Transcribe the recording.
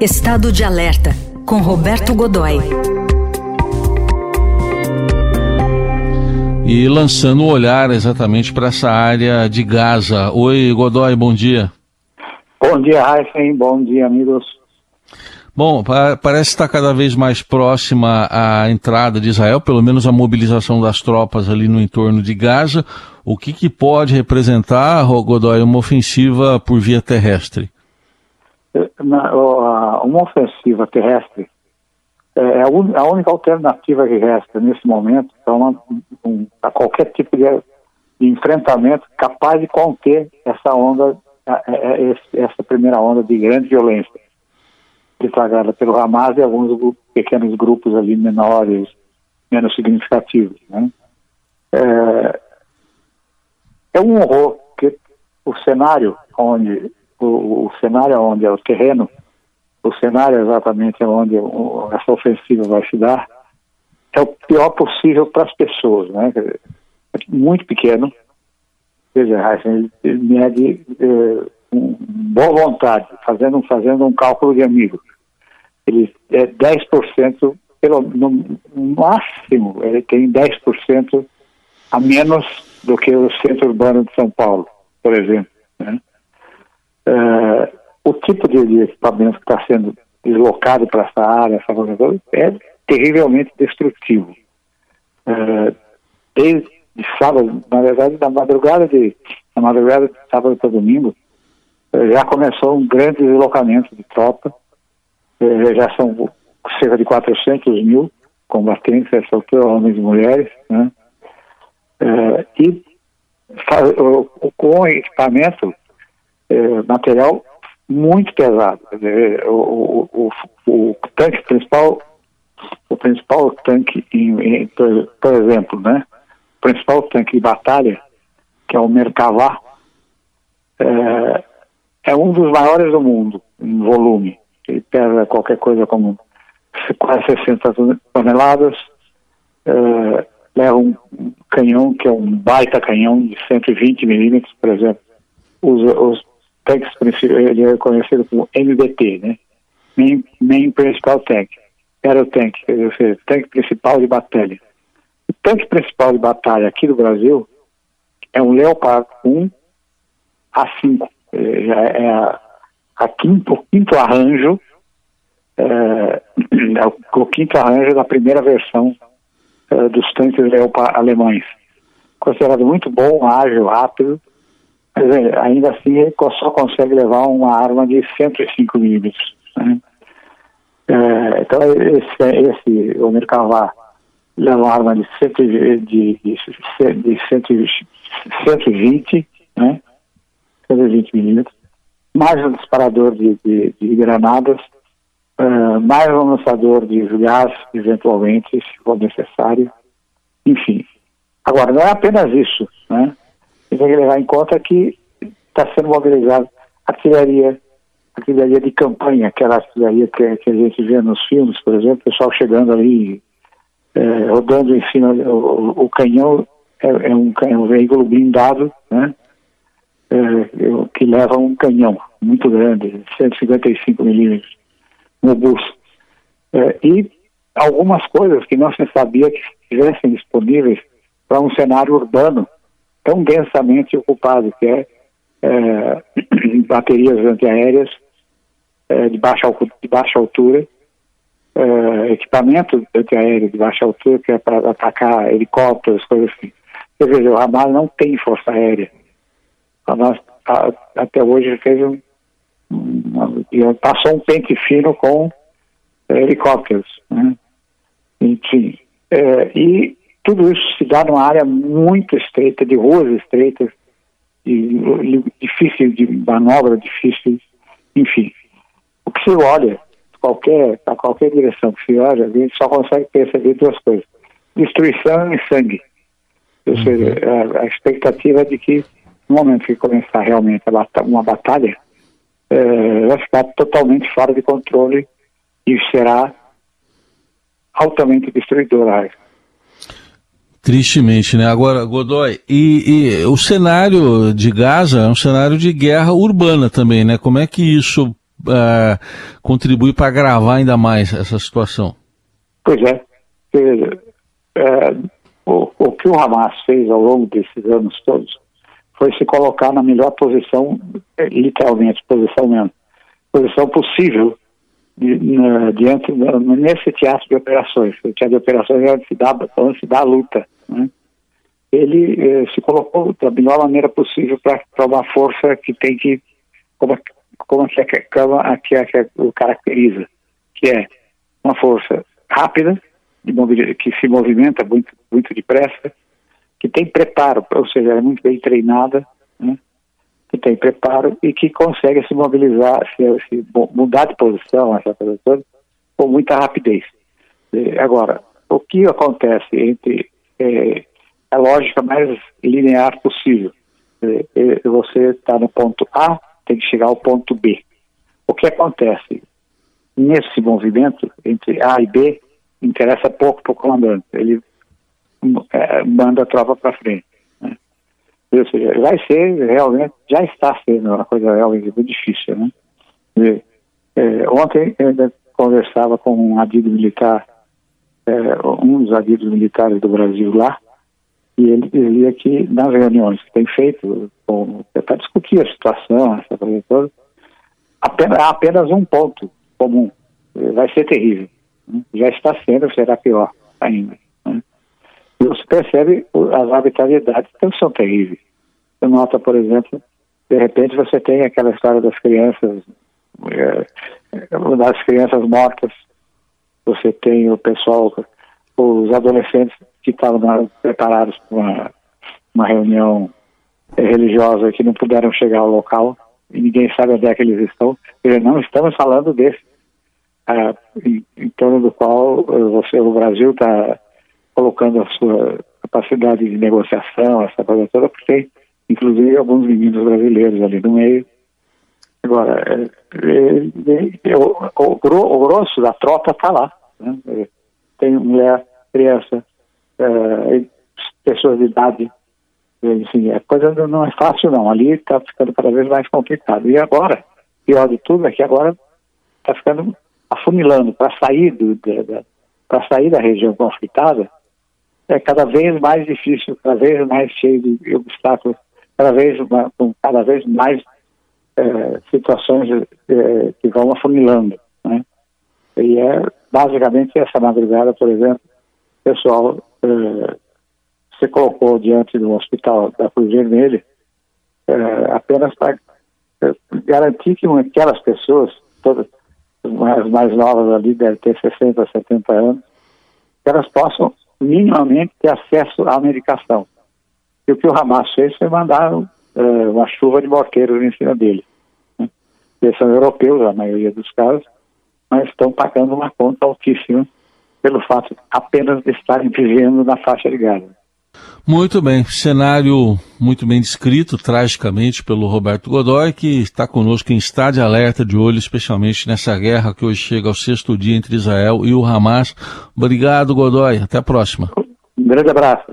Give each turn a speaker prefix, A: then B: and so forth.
A: Estado de Alerta, com Roberto Godoy.
B: E lançando o um olhar exatamente para essa área de Gaza. Oi, Godoy, bom dia.
C: Bom dia, Raíssen. Bom dia, amigos.
B: Bom, parece estar cada vez mais próxima a entrada de Israel, pelo menos a mobilização das tropas ali no entorno de Gaza. O que, que pode representar, Godoy, uma ofensiva por via terrestre?
C: Uma ofensiva terrestre é a única alternativa que resta nesse momento para, uma, um, para qualquer tipo de, de, enfrentamento capaz de conter essa onda, essa primeira onda de grande violência deflagrada pelo Hamas e alguns pequenos grupos ali menores, menos significativos. Né? É, é um horror que o cenário onde o, o cenário onde é o terreno, o cenário exatamente onde essa ofensiva vai se dar, é o pior possível para as pessoas, né? É muito pequeno. Veja, assim, ele mede é, com boa vontade, fazendo, fazendo um cálculo de amigo. Ele é 10%, pelo, no máximo, ele tem 10% a menos do que o centro urbano de São Paulo, por exemplo. Né? É, o tipo de, de equipamento que está sendo deslocado para essa área, essa é terrivelmente destrutivo. É, desde sábado, na verdade, na madrugada de, na madrugada de sábado para domingo, é, já começou um grande deslocamento de tropa, é, já são cerca de 400 mil combatentes, essa altura, homens e mulheres, né? É, e com equipamento material muito pesado. O, o, o, o, tanque principal, o principal tanque, em, em, por, por, exemplo, né? O principal tanque de batalha, que é o Merkavá, é, é um dos maiores do mundo em volume. Ele pesa qualquer coisa como quase 60 toneladas, é, leva um canhão que é um baita canhão de 120 milímetros, por exemplo. Os, os tanques ele é conhecido como MBT, né? Main, main Principal Tank. Tanque, quer dizer, tanque principal de batalha. O tanque principal de batalha aqui do Brasil é um Leopard 1 A5. É, é a, a quinto, quinto arranjo, é, é o, o, quinto arranjo da primeira versão é, dos tanques Leopard alemães. Considerado muito bom, ágil, rápido, mas ainda assim ele só consegue levar uma arma de 105 milímetros. Né? É, então esse, esse o Merkavá leva uma arma de, cento, de, de, de 120, né? 120 milímetros, mais um disparador de, de, de granadas, uh, mais um lançador de gás, eventualmente, se for necessário, enfim. Agora, não é apenas isso, né? Tem que levar em conta que está sendo mobilizada artilharia, artilharia de campanha, aquela artilharia que, que, a gente vê nos filmes, por exemplo, o pessoal chegando ali, é, rodando em cima, o, o canhão é, é, um, é, um, veículo blindado, né? É, que leva um canhão muito grande, 155 milímetros, robusto. É, e algumas coisas que não se sabia que estivessem disponíveis para um cenário urbano tão densamente ocupado, que é, é baterias antiaéreas é, de, baixa, de baixa altura, é, equipamento antiaéreo de baixa altura, que é para atacar helicópteros, coisas assim. Quer dizer, o Hamas não tem força aérea. O Hamas a, até hoje fez um, um, passou um pente fino com é, helicópteros. Né? Enfim, é, e tudo isso se dá numa área muito estreita, de ruas estreitas, de, difícil de manobra, difícil, enfim. O que se olha, qualquer, para qualquer direção que se olha, a gente só consegue perceber duas coisas: destruição e sangue. Ou seja, uhum. a, a expectativa é de que, no momento que começar realmente uma batalha, é, vai ficar totalmente fora de controle e será altamente destruidora.
B: Tristemente, né? Agora, Godoy, e, e, o cenário de Gaza é um cenário de guerra urbana também, né? Como é que isso uh, contribui para agravar ainda mais essa situação.
C: Pois é. é o, o que o Hamas fez ao longo desses anos todos foi se colocar na melhor posição, é, literalmente, posição mesmo, posição possível de, na, diante nesse teatro de operações. O teatro de operações é onde se dá, onde se dá a luta. Né? Ele eh, se colocou da melhor maneira possível para uma força que tem que, como, como que, a, que, a, que o caracteriza, que é uma força rápida, que se movimenta muito, muito depressa, que tem preparo, ou seja, é muito bem treinada, né? que tem preparo e que consegue se mobilizar, se, se mudar de posição, essa coisa toda, com muita rapidez. Agora, o que acontece entre é, a lógica mais linear possível? É, é, você está no ponto A, tem que chegar ao ponto B. O que acontece nesse movimento entre A e B interessa pouco para o comandante. Ele é, manda a tropa para frente. Né? Ou seja, vai ser realmente, já está sendo uma coisa realmente muito difícil. Né? É, ontem eu ainda conversava com um adido militar, é, um dos adidos militares do Brasil lá, e ele dizia que nas reuniões que tem feito para discutir a situação, essa coisa toda, apenas, há apenas um ponto comum. Vai ser terrível. Né? Já está sendo, será pior ainda você percebe as arbitrariedades que são terríveis. Você nota, por exemplo, de repente você tem aquela história das crianças, é, das crianças mortas, você tem o pessoal, os adolescentes que estavam preparados para uma, uma reunião religiosa que não puderam chegar ao local e ninguém sabe onde é que eles estão. Dizer, não estamos falando desse, ah, em, em torno do qual eh, você, o Brasil está colocando a sua capacidade de negociação, essa coisa toda, porque tem, inclusive, alguns meninos brasileiros ali no meio. Agora, é, é, é, o, o, o, grosso da tropa está lá. Né? Tem mulher, criança, é, pessoas de idade. Assim, a coisa não é fácil, não. Ali está ficando cada vez mais complicado. E agora, pior de tudo, é que agora está ficando afunilando para sair do, para sair da região conflitada é cada vez mais difícil, cada vez mais cheio de obstáculos, cada vez, com cada vez mais é, situações é, que vão afunilando. Né? E é basicamente essa madrugada, por exemplo, o pessoal é, se colocou diante do hospital da Cruz Vermelha é, apenas para é, garantir que aquelas pessoas, todas as mais novas ali, devem ter 60, 70 anos, que elas possam minimamente ter acesso à medicação. E o que o Hamas fez foi mandar uh, uma chuva de morteiros em cima dele. Né? Eles são europeus, a maioria dos casos, mas estão pagando uma conta altíssima pelo fato apenas de estarem vivendo na faixa de Gaza.
B: Muito bem, cenário muito bem descrito, tragicamente, pelo Roberto Godoy, que está conosco em estado de alerta de olho, especialmente nessa guerra que hoje chega ao sexto dia entre Israel e o Hamas. Obrigado, Godoy. Até a próxima.
C: Um grande abraço.